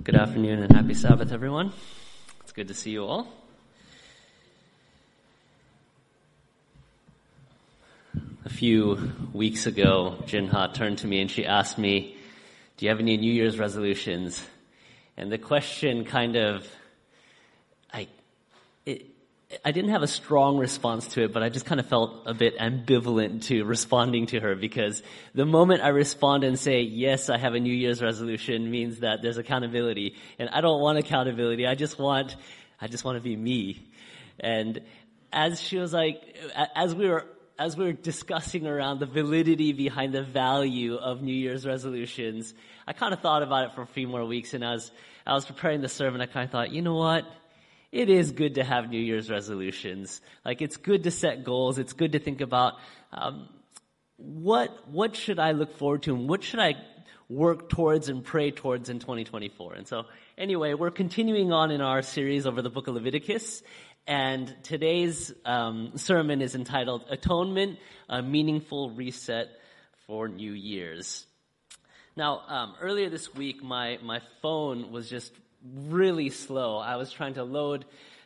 Well, good afternoon and happy Sabbath, everyone. It's good to see you all. A few weeks ago, Jinha turned to me and she asked me, Do you have any New Year's resolutions? And the question kind of, I didn't have a strong response to it, but I just kind of felt a bit ambivalent to responding to her because the moment I respond and say, yes, I have a New Year's resolution means that there's accountability. And I don't want accountability. I just want, I just want to be me. And as she was like, as we were, as we were discussing around the validity behind the value of New Year's resolutions, I kind of thought about it for a few more weeks and as I was preparing the sermon, I kind of thought, you know what? It is good to have New Year's resolutions. Like it's good to set goals. It's good to think about um, what what should I look forward to and what should I work towards and pray towards in 2024. And so, anyway, we're continuing on in our series over the book of Leviticus. And today's um, sermon is entitled Atonement, a Meaningful Reset for New Year's. Now, um, earlier this week, my, my phone was just really slow. I was trying to load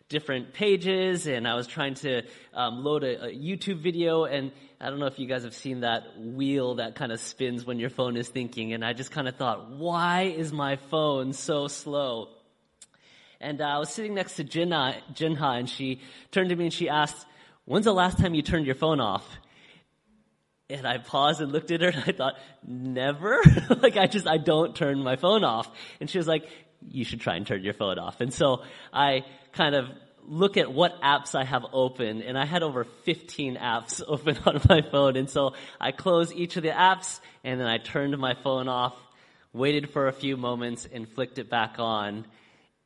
different pages and I was trying to um, load a, a, YouTube video and I don't know if you guys have seen that wheel that kind of spins when your phone is thinking and I just kind of thought, why is my phone so slow? And uh, I was sitting next to Jinha, Jinha and she turned to me and she asked, when's the last time you turned your phone off? And I paused and looked at her and I thought, never? like I just, I don't turn my phone off. And she was like, you should try and turn your phone off. And so I kind of look at what apps I have open, and I had over 15 apps open on my phone. And so I closed each of the apps, and then I turned my phone off, waited for a few moments, and flicked it back on.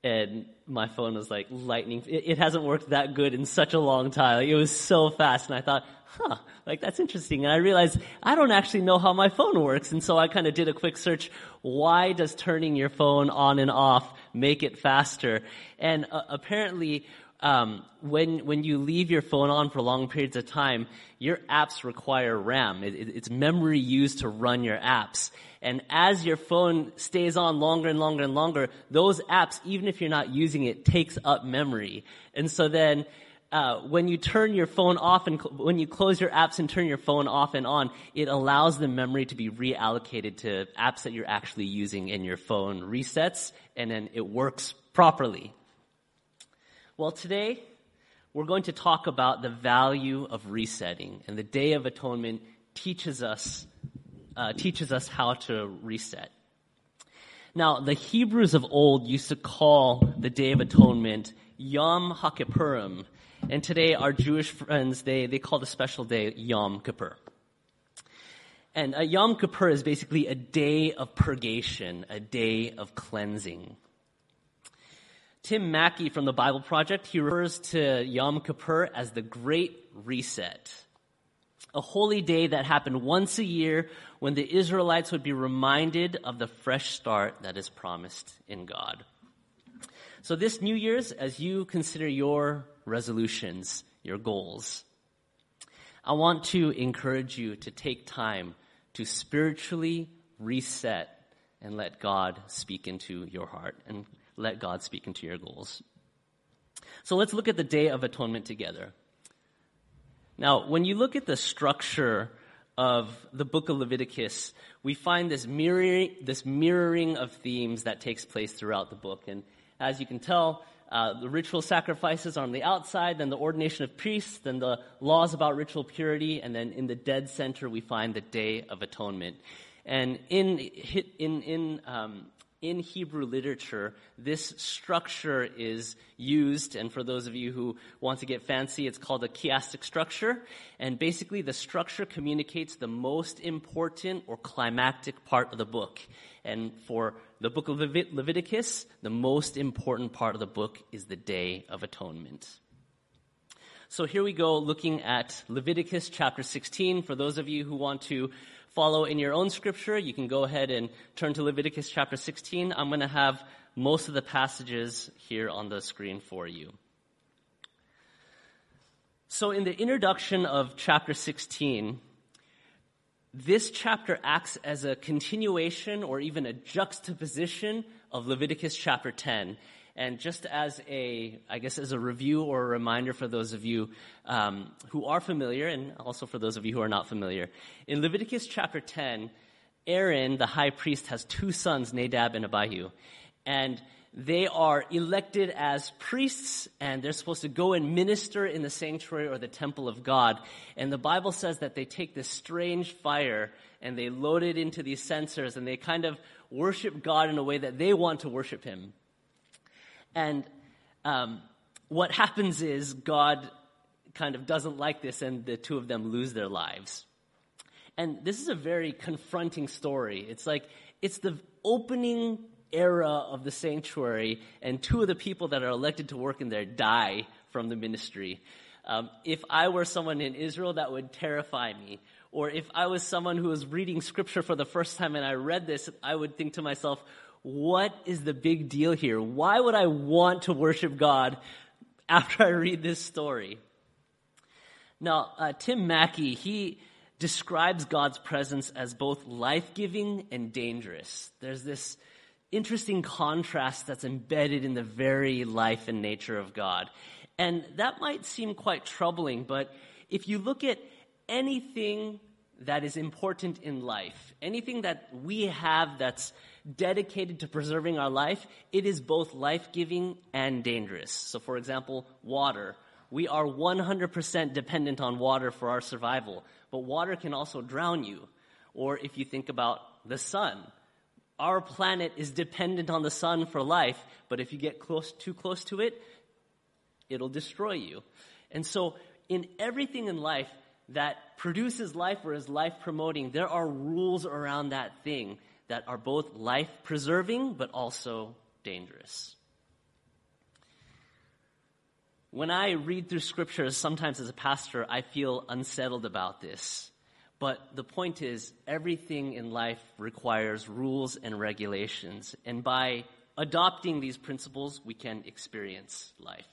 And my phone was like lightning. It, it hasn't worked that good in such a long time. Like, it was so fast, and I thought, huh, like that's interesting. And I realized I don't actually know how my phone works. And so I kind of did a quick search. Why does turning your phone on and off make it faster? And uh, apparently, um, when when you leave your phone on for long periods of time, your apps require RAM. It, it, it's memory used to run your apps. And as your phone stays on longer and longer and longer, those apps, even if you're not using it, takes up memory. And so then uh, when you turn your phone off and cl- when you close your apps and turn your phone off and on, it allows the memory to be reallocated to apps that you're actually using in your phone resets, and then it works properly. Well, today we're going to talk about the value of resetting, and the Day of Atonement teaches us uh, teaches us how to reset. Now, the Hebrews of old used to call the Day of Atonement Yom HaKippurim, and today, our Jewish friends, they, they call the special day Yom Kippur. And a Yom Kippur is basically a day of purgation, a day of cleansing. Tim Mackie from the Bible Project, he refers to Yom Kippur as the Great Reset. A holy day that happened once a year when the Israelites would be reminded of the fresh start that is promised in God. So this New Year's, as you consider your resolutions, your goals. I want to encourage you to take time to spiritually reset and let God speak into your heart and let God speak into your goals. So let's look at the Day of Atonement together. Now, when you look at the structure of the book of Leviticus, we find this mirroring, this mirroring of themes that takes place throughout the book. And as you can tell, uh, the ritual sacrifices are on the outside, then the ordination of priests, then the laws about ritual purity, and then in the dead center we find the Day of Atonement. And in in in um, in Hebrew literature, this structure is used, and for those of you who want to get fancy, it's called a chiastic structure. And basically, the structure communicates the most important or climactic part of the book. And for the book of Levit- Leviticus, the most important part of the book is the Day of Atonement. So here we go looking at Leviticus chapter 16. For those of you who want to follow in your own scripture, you can go ahead and turn to Leviticus chapter 16. I'm going to have most of the passages here on the screen for you. So in the introduction of chapter 16, this chapter acts as a continuation or even a juxtaposition of Leviticus chapter 10. And just as a, I guess, as a review or a reminder for those of you um, who are familiar, and also for those of you who are not familiar, in Leviticus chapter 10, Aaron, the high priest, has two sons, Nadab and Abihu. And they are elected as priests and they're supposed to go and minister in the sanctuary or the temple of God. And the Bible says that they take this strange fire and they load it into these censers and they kind of worship God in a way that they want to worship Him. And um, what happens is God kind of doesn't like this, and the two of them lose their lives. And this is a very confronting story. It's like, it's the opening era of the sanctuary, and two of the people that are elected to work in there die from the ministry. Um, if I were someone in Israel, that would terrify me. Or if I was someone who was reading scripture for the first time and I read this, I would think to myself, what is the big deal here? Why would I want to worship God after I read this story? Now, uh, Tim Mackie, he describes God's presence as both life giving and dangerous. There's this interesting contrast that's embedded in the very life and nature of God. And that might seem quite troubling, but if you look at anything that is important in life, anything that we have that's dedicated to preserving our life, it is both life giving and dangerous. So, for example, water. We are 100% dependent on water for our survival, but water can also drown you. Or if you think about the sun, our planet is dependent on the sun for life, but if you get close, too close to it, it'll destroy you. And so, in everything in life that produces life or is life promoting, there are rules around that thing that are both life preserving but also dangerous. When I read through scriptures, sometimes as a pastor, I feel unsettled about this. But the point is, everything in life requires rules and regulations. And by adopting these principles, we can experience life.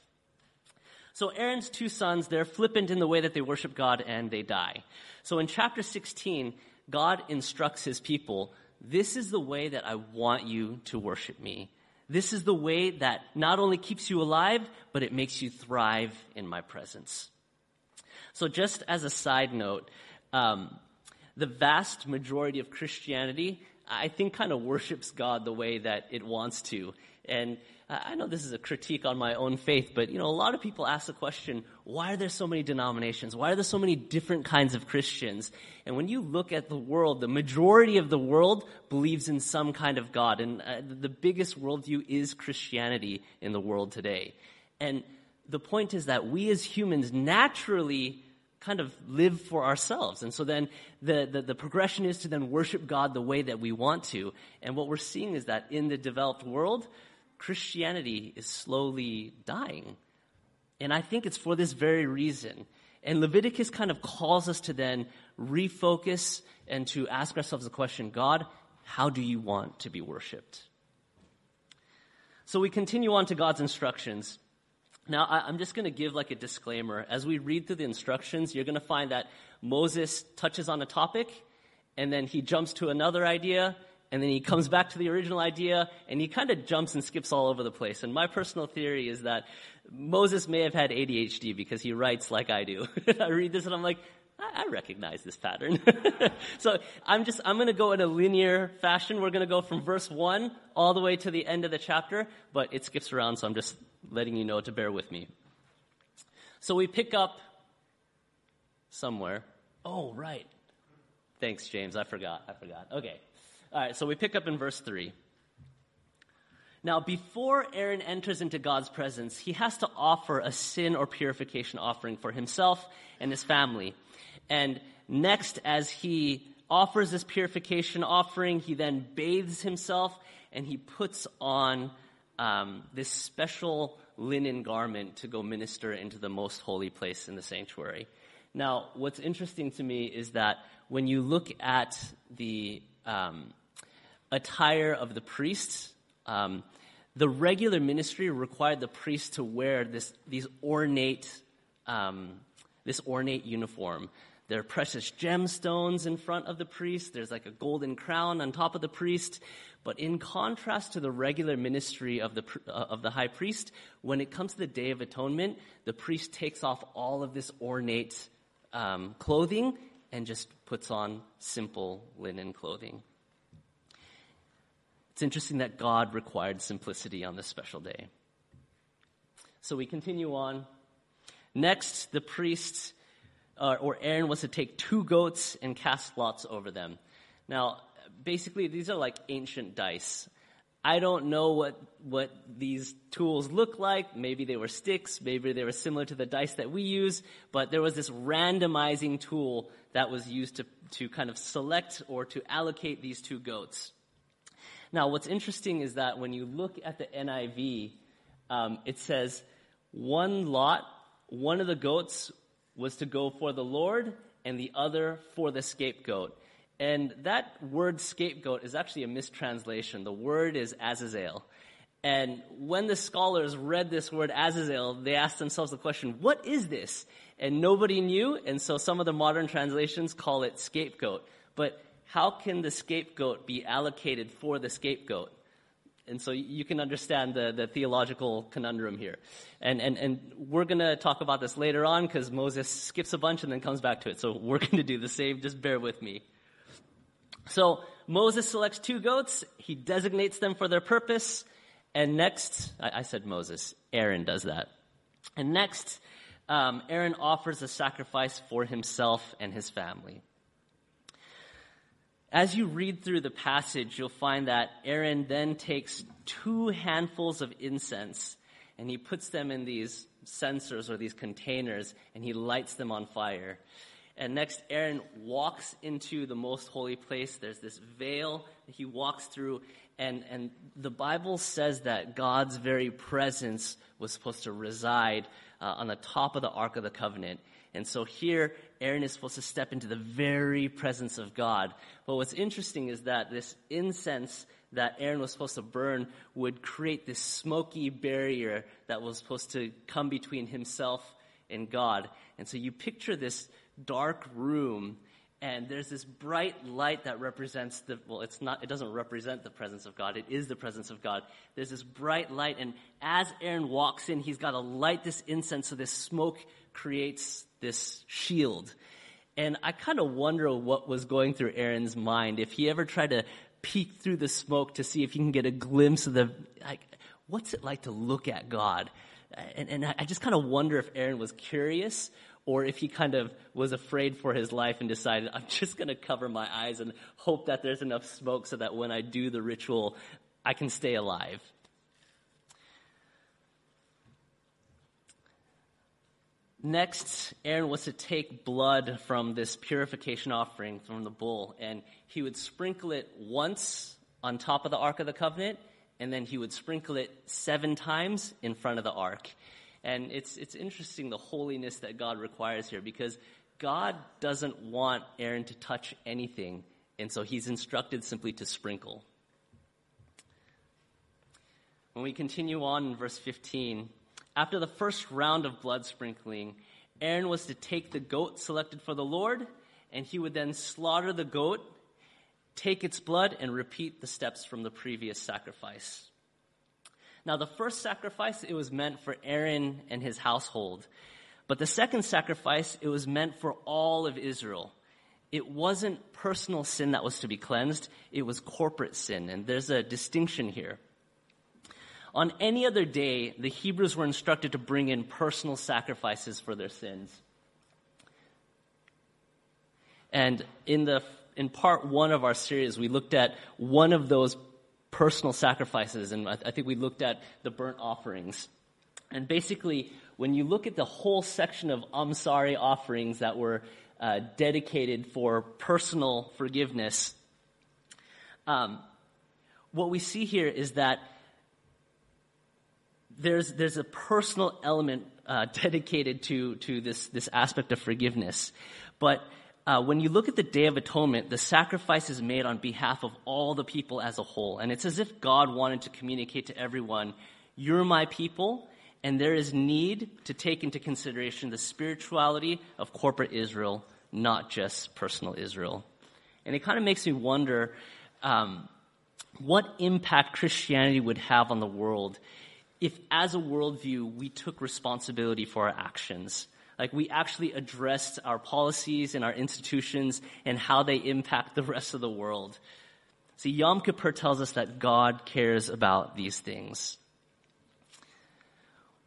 So Aaron's two sons, they're flippant in the way that they worship God and they die. So in chapter 16, God instructs his people this is the way that I want you to worship me. This is the way that not only keeps you alive, but it makes you thrive in my presence. So, just as a side note, um, the vast majority of Christianity, I think, kind of worships God the way that it wants to. And I know this is a critique on my own faith, but you know, a lot of people ask the question, why are there so many denominations? Why are there so many different kinds of Christians? And when you look at the world, the majority of the world believes in some kind of God, and uh, the biggest worldview is Christianity in the world today. And the point is that we as humans naturally kind of live for ourselves. And so then the, the, the, progression is to then worship God the way that we want to. And what we're seeing is that in the developed world, Christianity is slowly dying. And I think it's for this very reason. And Leviticus kind of calls us to then refocus and to ask ourselves the question God, how do you want to be worshiped? So we continue on to God's instructions. Now, I'm just going to give like a disclaimer. As we read through the instructions, you're going to find that Moses touches on a topic, and then he jumps to another idea, and then he comes back to the original idea, and he kind of jumps and skips all over the place. And my personal theory is that Moses may have had ADHD because he writes like I do. I read this and I'm like, I, recognize this pattern. so I'm just, I'm going to go in a linear fashion. We're going to go from verse 1 all the way to the end of the chapter, but it skips around, so I'm just letting you know to bear with me. So we pick up somewhere. Oh, right. Thanks, James. I forgot. I forgot. Okay. All right, so we pick up in verse 3. Now, before Aaron enters into God's presence, he has to offer a sin or purification offering for himself and his family. And next, as he offers this purification offering, he then bathes himself and he puts on um, this special linen garment to go minister into the most holy place in the sanctuary. Now, what's interesting to me is that when you look at the um, attire of the priests. Um, the regular ministry required the priest to wear this, these ornate, um, this ornate uniform. There are precious gemstones in front of the priest. There's like a golden crown on top of the priest. But in contrast to the regular ministry of the, uh, of the high priest, when it comes to the Day of Atonement, the priest takes off all of this ornate um, clothing and just puts on simple linen clothing. It's interesting that God required simplicity on this special day. So we continue on. Next, the priest uh, or Aaron was to take two goats and cast lots over them. Now, basically, these are like ancient dice. I don't know what, what these tools look like. Maybe they were sticks. Maybe they were similar to the dice that we use. But there was this randomizing tool that was used to, to kind of select or to allocate these two goats. Now, what's interesting is that when you look at the NIV, um, it says one lot, one of the goats was to go for the Lord and the other for the scapegoat. And that word scapegoat is actually a mistranslation. The word is Azazel. And when the scholars read this word Azazel, they asked themselves the question, what is this? And nobody knew, and so some of the modern translations call it scapegoat. But how can the scapegoat be allocated for the scapegoat? And so you can understand the, the theological conundrum here. And, and, and we're going to talk about this later on because Moses skips a bunch and then comes back to it. So we're going to do the same. Just bear with me. So Moses selects two goats. He designates them for their purpose. And next, I, I said Moses, Aaron does that. And next, um, Aaron offers a sacrifice for himself and his family. As you read through the passage, you'll find that Aaron then takes two handfuls of incense and he puts them in these censers or these containers and he lights them on fire. And next, Aaron walks into the most holy place. There's this veil that he walks through, and, and the Bible says that God's very presence was supposed to reside uh, on the top of the Ark of the Covenant. And so here, Aaron is supposed to step into the very presence of God. But what's interesting is that this incense that Aaron was supposed to burn would create this smoky barrier that was supposed to come between himself and God. And so you picture this dark room and there's this bright light that represents the well it's not it doesn't represent the presence of god. It is the presence of god. There's this bright light and as aaron walks in he's got to light this incense so this smoke creates this shield. And i kind of wonder what was going through aaron's mind if he ever tried to peek through the smoke to see if he can get a glimpse of the like what's it like to look at god? And, and I just kind of wonder if Aaron was curious or if he kind of was afraid for his life and decided, I'm just going to cover my eyes and hope that there's enough smoke so that when I do the ritual, I can stay alive. Next, Aaron was to take blood from this purification offering from the bull, and he would sprinkle it once on top of the Ark of the Covenant, and then he would sprinkle it seven times in front of the Ark. And it's, it's interesting the holiness that God requires here because God doesn't want Aaron to touch anything. And so he's instructed simply to sprinkle. When we continue on in verse 15, after the first round of blood sprinkling, Aaron was to take the goat selected for the Lord, and he would then slaughter the goat, take its blood, and repeat the steps from the previous sacrifice. Now, the first sacrifice, it was meant for Aaron and his household. But the second sacrifice, it was meant for all of Israel. It wasn't personal sin that was to be cleansed, it was corporate sin. And there's a distinction here. On any other day, the Hebrews were instructed to bring in personal sacrifices for their sins. And in the in part one of our series, we looked at one of those personal sacrifices, and I, think we looked at the burnt offerings. And basically, when you look at the whole section of sorry offerings that were uh, dedicated for personal forgiveness, um, what we see here is that there's there's a personal element uh, dedicated to to this this aspect of forgiveness, but uh, when you look at the Day of Atonement, the sacrifice is made on behalf of all the people as a whole. And it's as if God wanted to communicate to everyone, you're my people, and there is need to take into consideration the spirituality of corporate Israel, not just personal Israel. And it kind of makes me wonder, um, what impact Christianity would have on the world if, as a worldview, we took responsibility for our actions. Like we actually addressed our policies and our institutions and how they impact the rest of the world. See, Yom Kippur tells us that God cares about these things.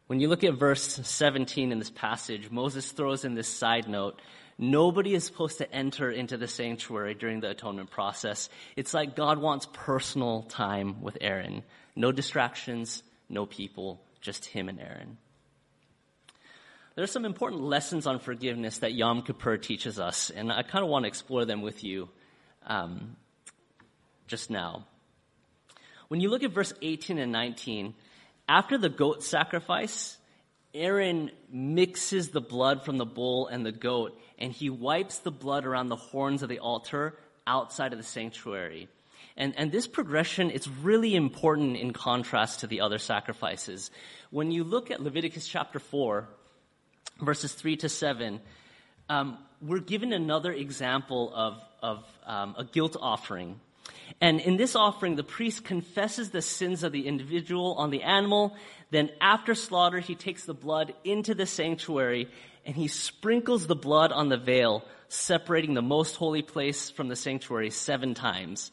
When you look at verse 17 in this passage, Moses throws in this side note. Nobody is supposed to enter into the sanctuary during the atonement process. It's like God wants personal time with Aaron. No distractions, no people, just him and Aaron. There are some important lessons on forgiveness that Yom Kippur teaches us, and I kind of want to explore them with you um, just now. When you look at verse 18 and 19, after the goat sacrifice, Aaron mixes the blood from the bull and the goat, and he wipes the blood around the horns of the altar outside of the sanctuary. And, and this progression is really important in contrast to the other sacrifices. When you look at Leviticus chapter 4, verses 3 to 7, um, we're given another example of, of um, a guilt offering. And in this offering, the priest confesses the sins of the individual on the animal. Then after slaughter, he takes the blood into the sanctuary and he sprinkles the blood on the veil, separating the most holy place from the sanctuary seven times.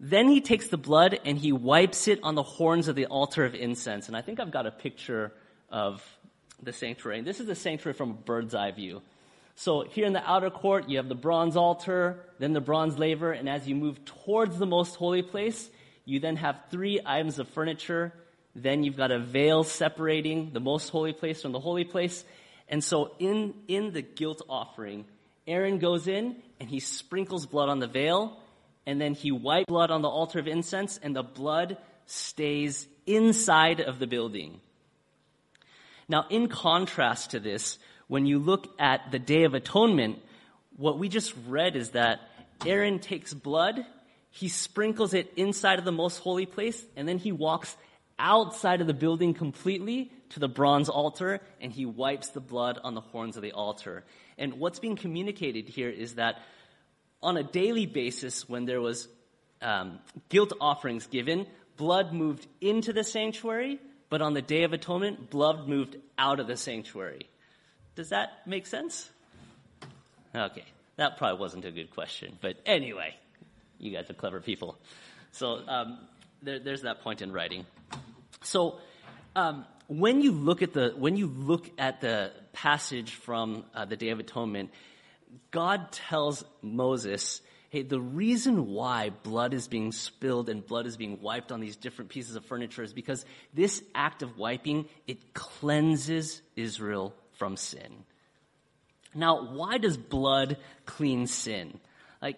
Then he takes the blood and he wipes it on the horns of the altar of incense. And I think I've got a picture of the sanctuary. And this is the sanctuary from a bird's eye view. So here in the outer court, you have the bronze altar, then the bronze laver, and as you move towards the most holy place, you then have three items of furniture. Then you've got a veil separating the most holy place from the holy place. And so in, in the guilt offering, Aaron goes in and he sprinkles blood on the veil, and then he wipes blood on the altar of incense, and the blood stays inside of the building. Now, in contrast to this, when you look at the Day of Atonement, what we just read is that Aaron takes blood, he sprinkles it inside of the most holy place, and then he walks outside of the building completely to the bronze altar, and he wipes the blood on the horns of the altar. And what's being communicated here is that on a daily basis, when there was um, guilt offerings given, blood moved into the sanctuary, but on the Day of Atonement, blood moved out of the sanctuary. Does that make sense? Okay, that probably wasn't a good question, but anyway, you guys are clever people. So um, there, there's that point in writing. So um, when you look at the when you look at the passage from uh, the Day of Atonement, God tells Moses, "Hey, the reason why blood is being spilled and blood is being wiped on these different pieces of furniture is because this act of wiping it cleanses Israel from sin. Now, why does blood clean sin? Like,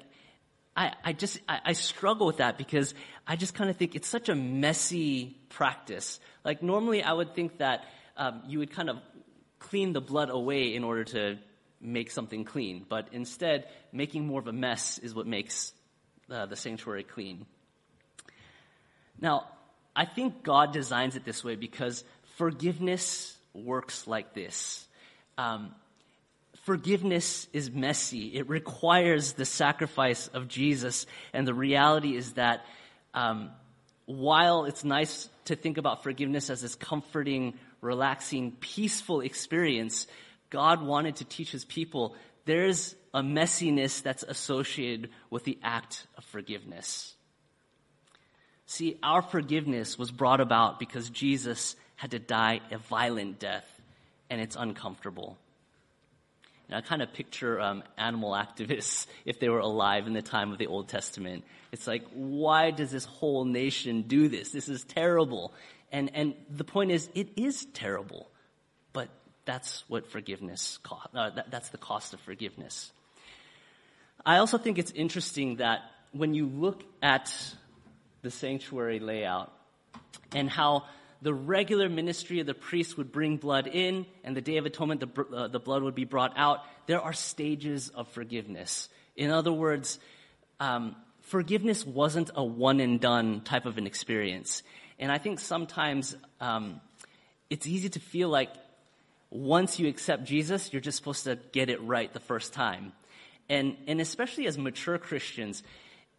I, I just, I, I struggle with that because I just kind of think it's such a messy practice. Like, normally I would think that um, you would kind of clean the blood away in order to make something clean, but instead, making more of a mess is what makes uh, the sanctuary clean. Now, I think God designs it this way because forgiveness works like this. Um, forgiveness is messy. It requires the sacrifice of Jesus. And the reality is that um, while it's nice to think about forgiveness as this comforting, relaxing, peaceful experience, God wanted to teach his people there's a messiness that's associated with the act of forgiveness. See, our forgiveness was brought about because Jesus had to die a violent death and it's uncomfortable. And I kind of picture um, animal activists if they were alive in the time of the Old Testament. It's like, why does this whole nation do this? This is terrible. And, and the point is, it is terrible. But that's what forgiveness cost, uh, that, that's the cost of forgiveness. I also think it's interesting that when you look at the sanctuary layout and how the regular ministry of the priest would bring blood in, and the Day of Atonement, the, uh, the blood would be brought out. There are stages of forgiveness. In other words, um, forgiveness wasn't a one and done type of an experience. And I think sometimes um, it's easy to feel like once you accept Jesus, you're just supposed to get it right the first time. And, and especially as mature Christians,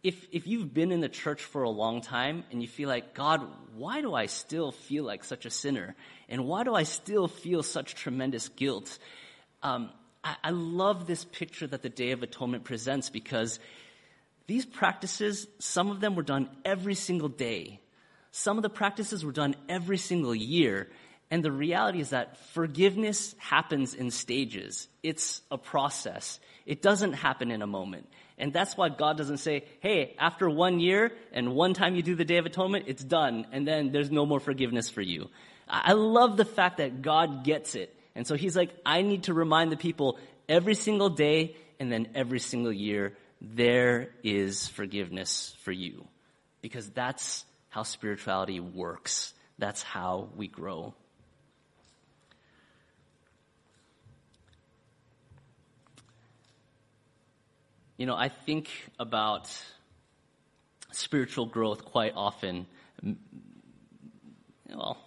if, if you've been in the church for a long time and you feel like, God, why do I still feel like such a sinner? And why do I still feel such tremendous guilt? Um, I, I love this picture that the Day of Atonement presents because these practices, some of them were done every single day. Some of the practices were done every single year. And the reality is that forgiveness happens in stages. It's a process. It doesn't happen in a moment. And that's why God doesn't say, hey, after one year and one time you do the Day of Atonement, it's done, and then there's no more forgiveness for you. I love the fact that God gets it. And so He's like, I need to remind the people every single day and then every single year, there is forgiveness for you. Because that's how spirituality works. That's how we grow. You know, I think about spiritual growth quite often. Well,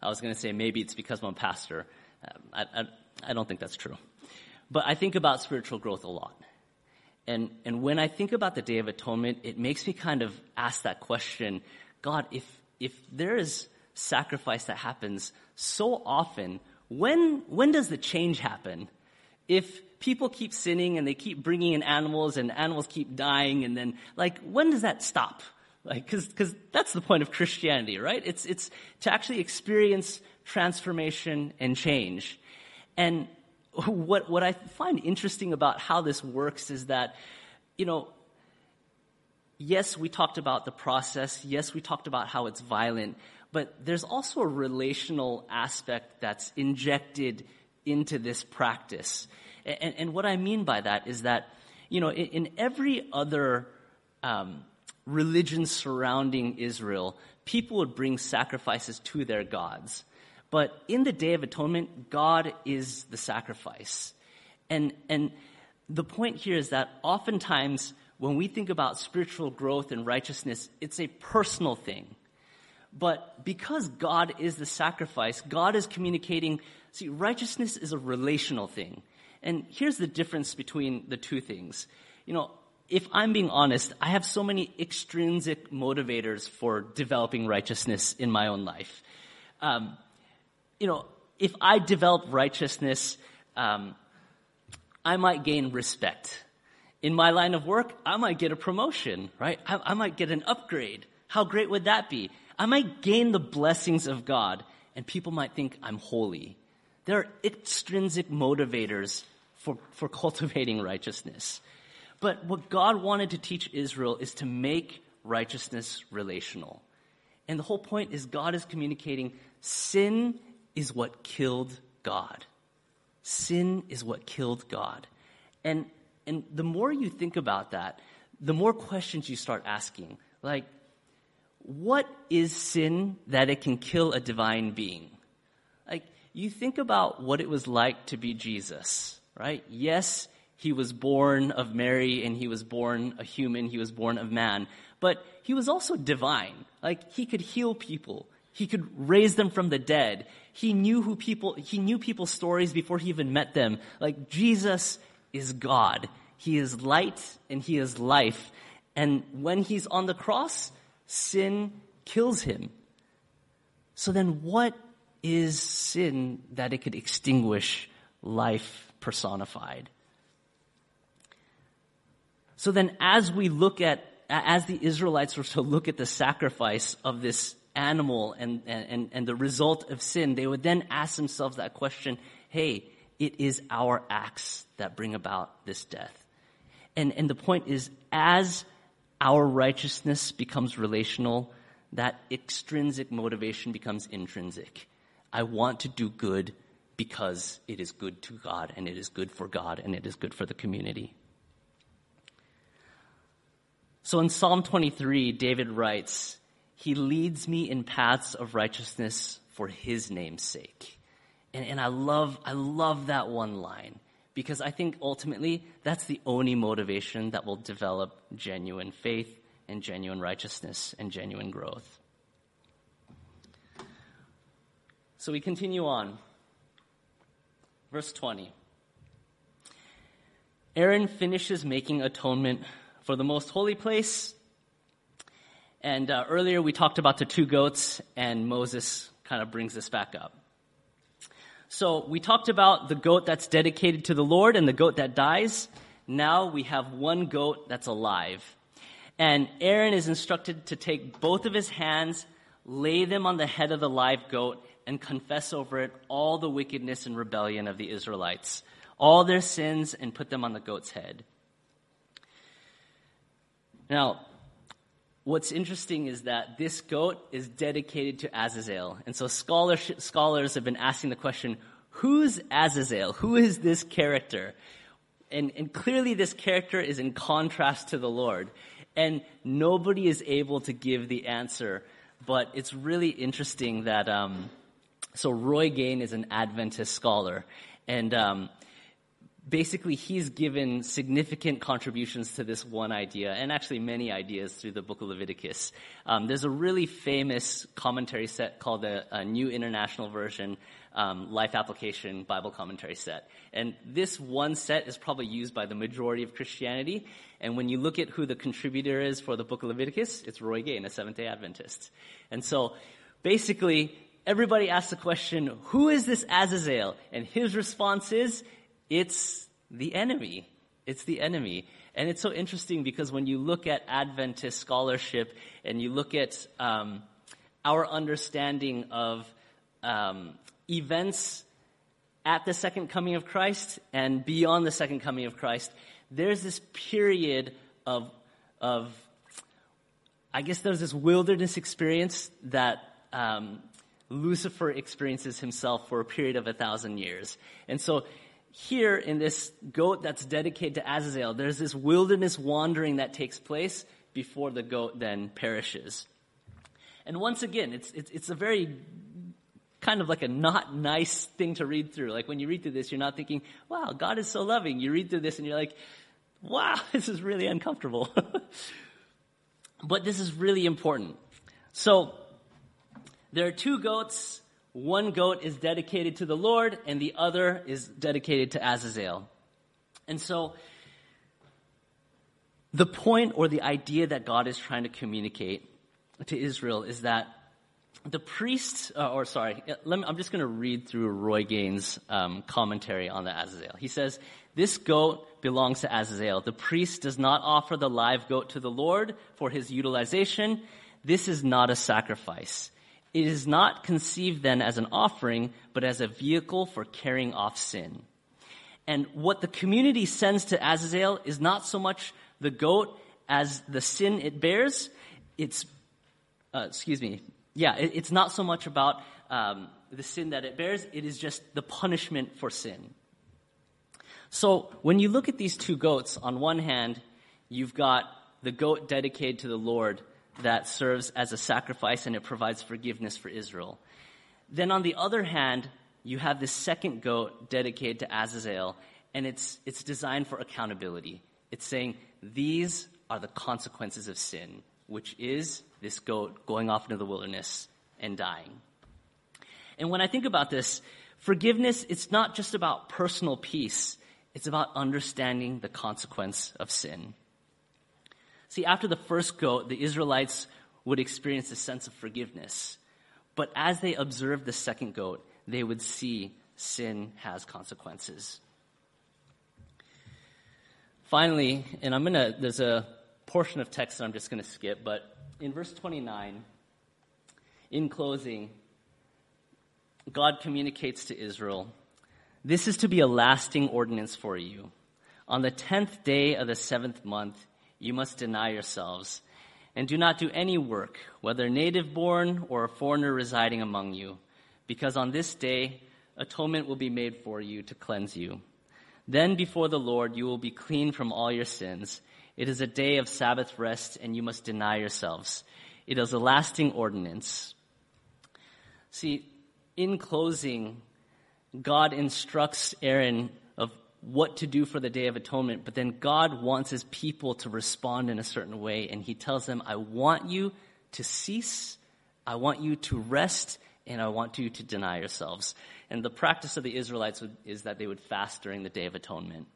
I was going to say maybe it's because I'm a pastor. I, I, I don't think that's true. But I think about spiritual growth a lot. And, and when I think about the Day of Atonement, it makes me kind of ask that question God, if, if there is sacrifice that happens so often, when, when does the change happen? If people keep sinning and they keep bringing in animals and animals keep dying and then like when does that stop? Like because because that's the point of christianity right? It's it's to actually experience transformation and change. And what what i find interesting about how this works is that you know yes we talked about the process. Yes we talked about how it's violent. But there's also a relational aspect that's injected into this practice and, and what I mean by that is that, you know, in, in every other um, religion surrounding Israel, people would bring sacrifices to their gods. But in the Day of Atonement, God is the sacrifice. And, and the point here is that oftentimes when we think about spiritual growth and righteousness, it's a personal thing. But because God is the sacrifice, God is communicating. See, righteousness is a relational thing. And here's the difference between the two things. You know, if I'm being honest, I have so many extrinsic motivators for developing righteousness in my own life. Um, you know, if I develop righteousness, um, I might gain respect. In my line of work, I might get a promotion, right? I, I might get an upgrade. How great would that be? I might gain the blessings of God, and people might think I'm holy. There are extrinsic motivators for, for cultivating righteousness. But what God wanted to teach Israel is to make righteousness relational. And the whole point is God is communicating sin is what killed God. Sin is what killed God. And, and the more you think about that, the more questions you start asking. Like, what is sin that it can kill a divine being? Like, you think about what it was like to be Jesus right? Yes, he was born of Mary and he was born a human, he was born of man, but he was also divine. Like he could heal people. He could raise them from the dead. He knew who people, he knew people's stories before he even met them. Like Jesus is God. He is light and he is life. And when he's on the cross, sin kills him. So then what is sin that it could extinguish life personified. So then as we look at, as the Israelites were to look at the sacrifice of this animal and, and, and the result of sin, they would then ask themselves that question, hey, it is our acts that bring about this death. And, and the point is, as our righteousness becomes relational, that extrinsic motivation becomes intrinsic. I want to do good because it is good to God and it is good for God and it is good for the community. So in Psalm 23, David writes, He leads me in paths of righteousness for His name's sake. And, and I love, I love that one line because I think ultimately that's the only motivation that will develop genuine faith and genuine righteousness and genuine growth. So we continue on. Verse 20. Aaron finishes making atonement for the most holy place And uh, earlier we talked about the two goats, and Moses kind of brings this back up. So we talked about the goat that's dedicated to the Lord and the goat that dies. Now we have one goat that's alive. And Aaron is instructed to take both of his hands, lay them on the head of the live goat, and confess over it all the wickedness and rebellion of the Israelites, all their sins, and put them on the goat's head. Now, what's interesting is that this goat is dedicated to Azazel. And so scholars, scholars have been asking the question, who's Azazel? Who is this character? And, and clearly this character is in contrast to the Lord. And nobody is able to give the answer. But it's really interesting that, um, so Roy Gane is an Adventist scholar. And, um, basically he's given significant contributions to this one idea and actually many ideas through the book of leviticus. Um, there's a really famous commentary set called the new international version um, life application bible commentary set. And this one set is probably used by the majority of christianity and when you look at who the contributor is for the book of leviticus it's roy gane a seventh day adventist. And so basically everybody asks the question who is this azazel? And his response is it's the enemy. It's the enemy. And it's so interesting because when you look at Adventist scholarship and you look at um, our understanding of um, events at the second coming of Christ and beyond the second coming of Christ, there's this period of, of I guess there's this wilderness experience that um, Lucifer experiences himself for a period of a thousand years. And so here in this goat that's dedicated to Azazel, there's this wilderness wandering that takes place before the goat then perishes. And once again, it's, it's, it's a very kind of like a not nice thing to read through. Like when you read through this, you're not thinking, wow, God is so loving. You read through this and you're like, wow, this is really uncomfortable. but this is really important. So, there are two goats one goat is dedicated to the Lord and the other is dedicated to Azazel. And so, the point or the idea that God is trying to communicate to Israel is that the priests, uh, or sorry, me, I'm just going to read through Roy Gane's um, commentary on the Azazel. He says, This goat belongs to Azazel. The priest does not offer the live goat to the Lord for his utilization. This is not a sacrifice. It is not conceived then as an offering, but as a vehicle for carrying off sin. And what the community sends to Azazel is not so much the goat as the sin it bears. It's, uh, excuse me, yeah, it, it's not so much about um, the sin that it bears, it is just the punishment for sin. So when you look at these two goats, on one hand, you've got the goat dedicated to the Lord that serves as a sacrifice and it provides forgiveness for Israel. Then on the other hand, you have this second goat dedicated to Azazel, and it's, it's designed for accountability. It's saying, these are the consequences of sin, which is this goat going off into the wilderness and dying. And when I think about this, forgiveness, it's not just about personal peace, it's about understanding the consequence of sin. See, after the first goat, the Israelites would experience a sense of forgiveness. But as they observed the second goat, they would see sin has consequences. Finally, and I'm gonna, there's a portion of text that I'm just gonna skip, but in verse 29, in closing, God communicates to Israel, This is to be a lasting ordinance for you. On the tenth day of the seventh month, you must deny yourselves and do not do any work, whether native born or a foreigner residing among you, because on this day atonement will be made for you to cleanse you. Then before the Lord you will be clean from all your sins. It is a day of Sabbath rest, and you must deny yourselves. It is a lasting ordinance. See, in closing, God instructs Aaron what to do for the Day of Atonement, but then God wants his people to respond in a certain way, and he tells them, I want you to cease, I want you to rest, and I want you to deny yourselves. And the practice of the Israelites is that they would fast during the Day of Atonement.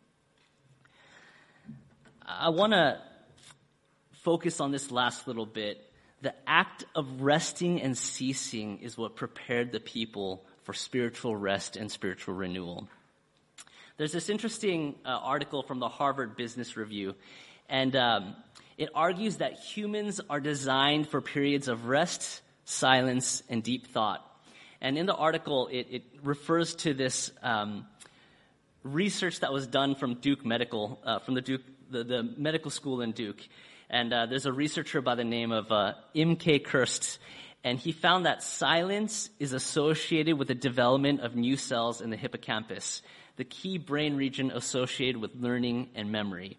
I want to focus on this last little bit the act of resting and ceasing is what prepared the people for spiritual rest and spiritual renewal. There's this interesting uh, article from the Harvard Business Review, and um, it argues that humans are designed for periods of rest, silence, and deep thought. And in the article, it, it refers to this um, research that was done from Duke Medical, uh, from the Duke, the, the, medical school in Duke. And uh, there's a researcher by the name of uh, Imke Kirste, and he found that silence is associated with the development of new cells in the hippocampus, the key brain region associated with learning and memory.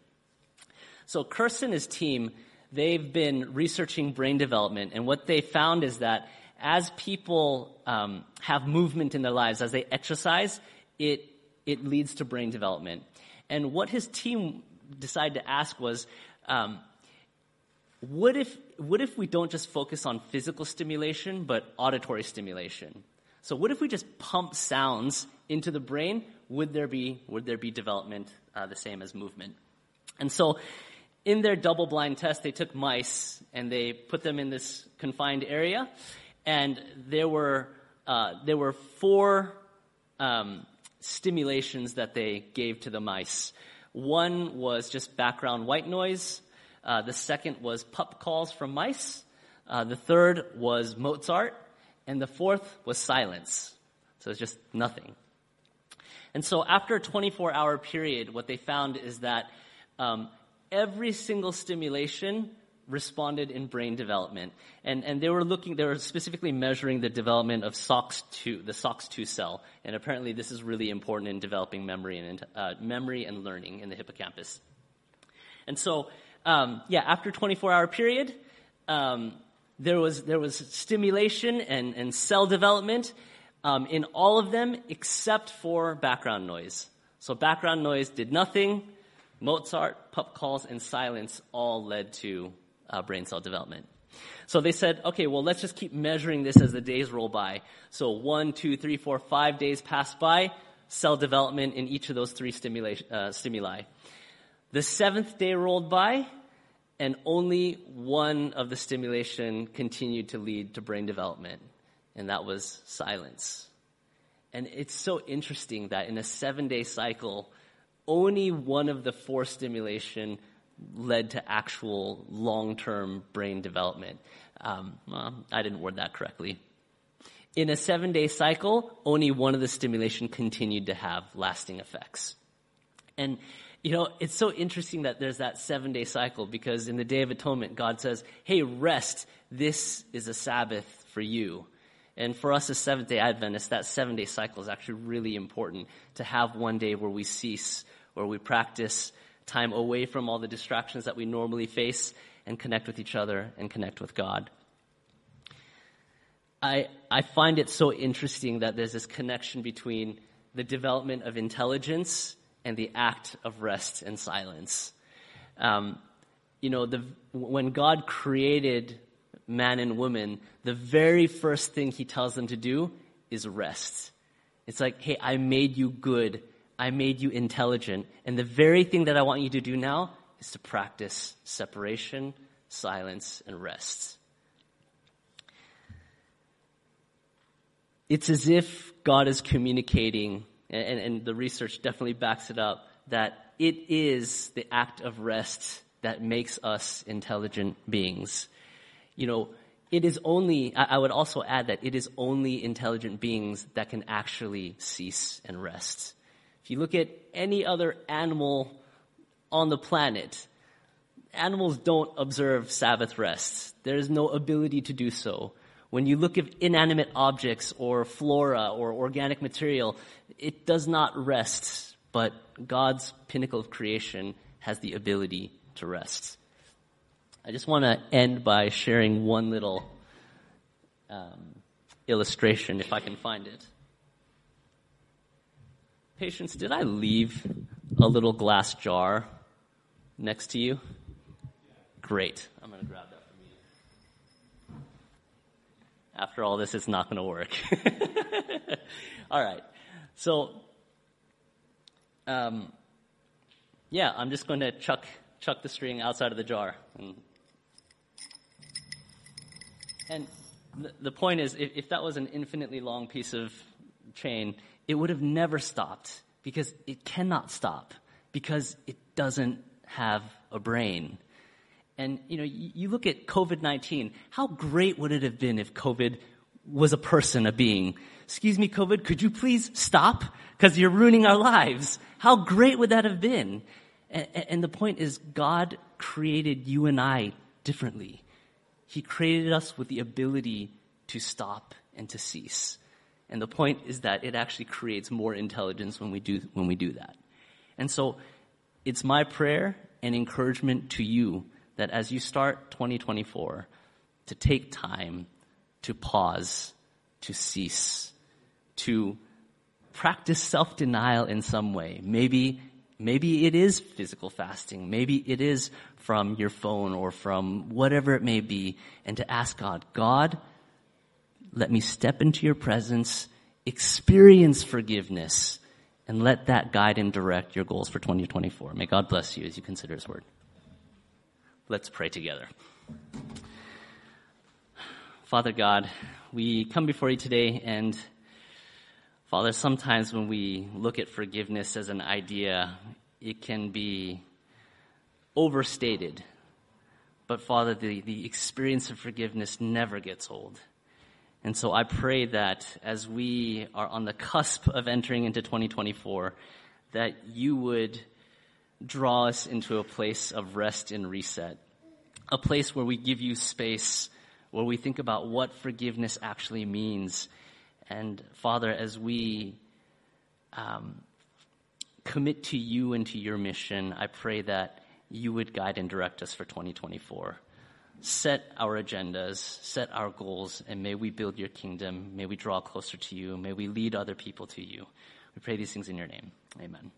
So Kirste and his team, they've been researching brain development, and what they found is that as people um, have movement in their lives, as they exercise, it it leads to brain development. And what his team decided to ask was, um, what if what if we don't just focus on physical stimulation but auditory stimulation? So what if we just pump sounds into the brain? Would there be would there be development uh, the same as movement? And so in their double blind test, they took mice and they put them in this confined area, and there were uh, there were four um, stimulations that they gave to the mice. One was just background white noise. Uh, the second was pup calls from mice. Uh, the third was Mozart, and the fourth was silence. So it's just nothing. And so after a 24 hour period, what they found is that um, every single stimulation responded in brain development. And, and they were looking, they were specifically measuring the development of SOX2, the SOX2 cell. And apparently this is really important in developing memory and, uh, memory and learning in the hippocampus. And so, um, yeah, after 24 hour period, um, there was, there was stimulation and, and cell development um, in all of them except for background noise. So background noise did nothing. Mozart, pup calls, and silence all led to uh, brain cell development. So they said, okay, well, let's just keep measuring this as the days roll by. So one, two, three, four, five days pass by, cell development in each of those three uh, stimuli. The seventh day rolled by, and only one of the stimulation continued to lead to brain development, and that was silence. And it's so interesting that in a seven day cycle, only one of the four stimulation led to actual long-term brain development. Um, well, I didn't word that correctly. In a seven-day cycle, only one of the stimulation continued to have lasting effects. And you know, it's so interesting that there's that seven day cycle because in the Day of Atonement, God says, hey, rest. This is a Sabbath for you. And for us as Seventh day Adventists, that seven day cycle is actually really important to have one day where we cease where we practice time away from all the distractions that we normally face and connect with each other and connect with God. I, I find it so interesting that there's this connection between the development of intelligence and the act of rest and silence. Um, you know, the, when God created man and woman, the very first thing he tells them to do is rest. It's like, hey, I made you good I made you intelligent. And the very thing that I want you to do now is to practice separation, silence, and rest. It's as if God is communicating, and, and the research definitely backs it up, that it is the act of rest that makes us intelligent beings. You know, it is only, I would also add that it is only intelligent beings that can actually cease and rest. If you look at any other animal on the planet, animals don't observe Sabbath rest. There is no ability to do so. When you look at inanimate objects or flora or organic material, it does not rest, but God's pinnacle of creation has the ability to rest. I just want to end by sharing one little um, illustration, if I can find it. Patience, did I leave a little glass jar next to you? Great. I'm going to grab that from you. After all this, it's not going to work. all right. So, um, yeah, I'm just going to chuck chuck the string outside of the jar. And And the point is, if, that was an infinitely long piece of chain, it would have never stopped because it cannot stop because it doesn't have a brain. And you know, you, look at COVID-19. How great would it have been if COVID was a person, a being? Excuse me, COVID, could you please stop? Because you're ruining our lives. How great would that have been? And the point is, God created you and I differently. He created us with the ability to stop and to cease. And the point is that it actually creates more intelligence when we do, when we do that. And so it's my prayer and encouragement to you that as you start 2024, to take time to pause, to cease, to practice self-denial in some way. Maybe, maybe it is physical fasting. Maybe it is from your phone or from whatever it may be. And to ask God, God, let me step into your presence, experience forgiveness, and let that guide and direct your goals for 2024. May God bless you as you consider His Word. Let's pray together. Father God, we come before you today, and Father, sometimes when we look at forgiveness as an idea, it can be overstated. But Father, the, the experience of forgiveness never gets old. And so I pray that as we are on the cusp of entering into 2024, that you would draw us into a place of rest and reset, a place where we give you space, where we think about what forgiveness actually means. And Father, as we um, commit to you and to your mission, I pray that you would guide and direct us for 2024 set our agendas, set our goals, and may we build your kingdom. May we draw closer to you. May we lead other people to you. We pray these things in your name. Amen.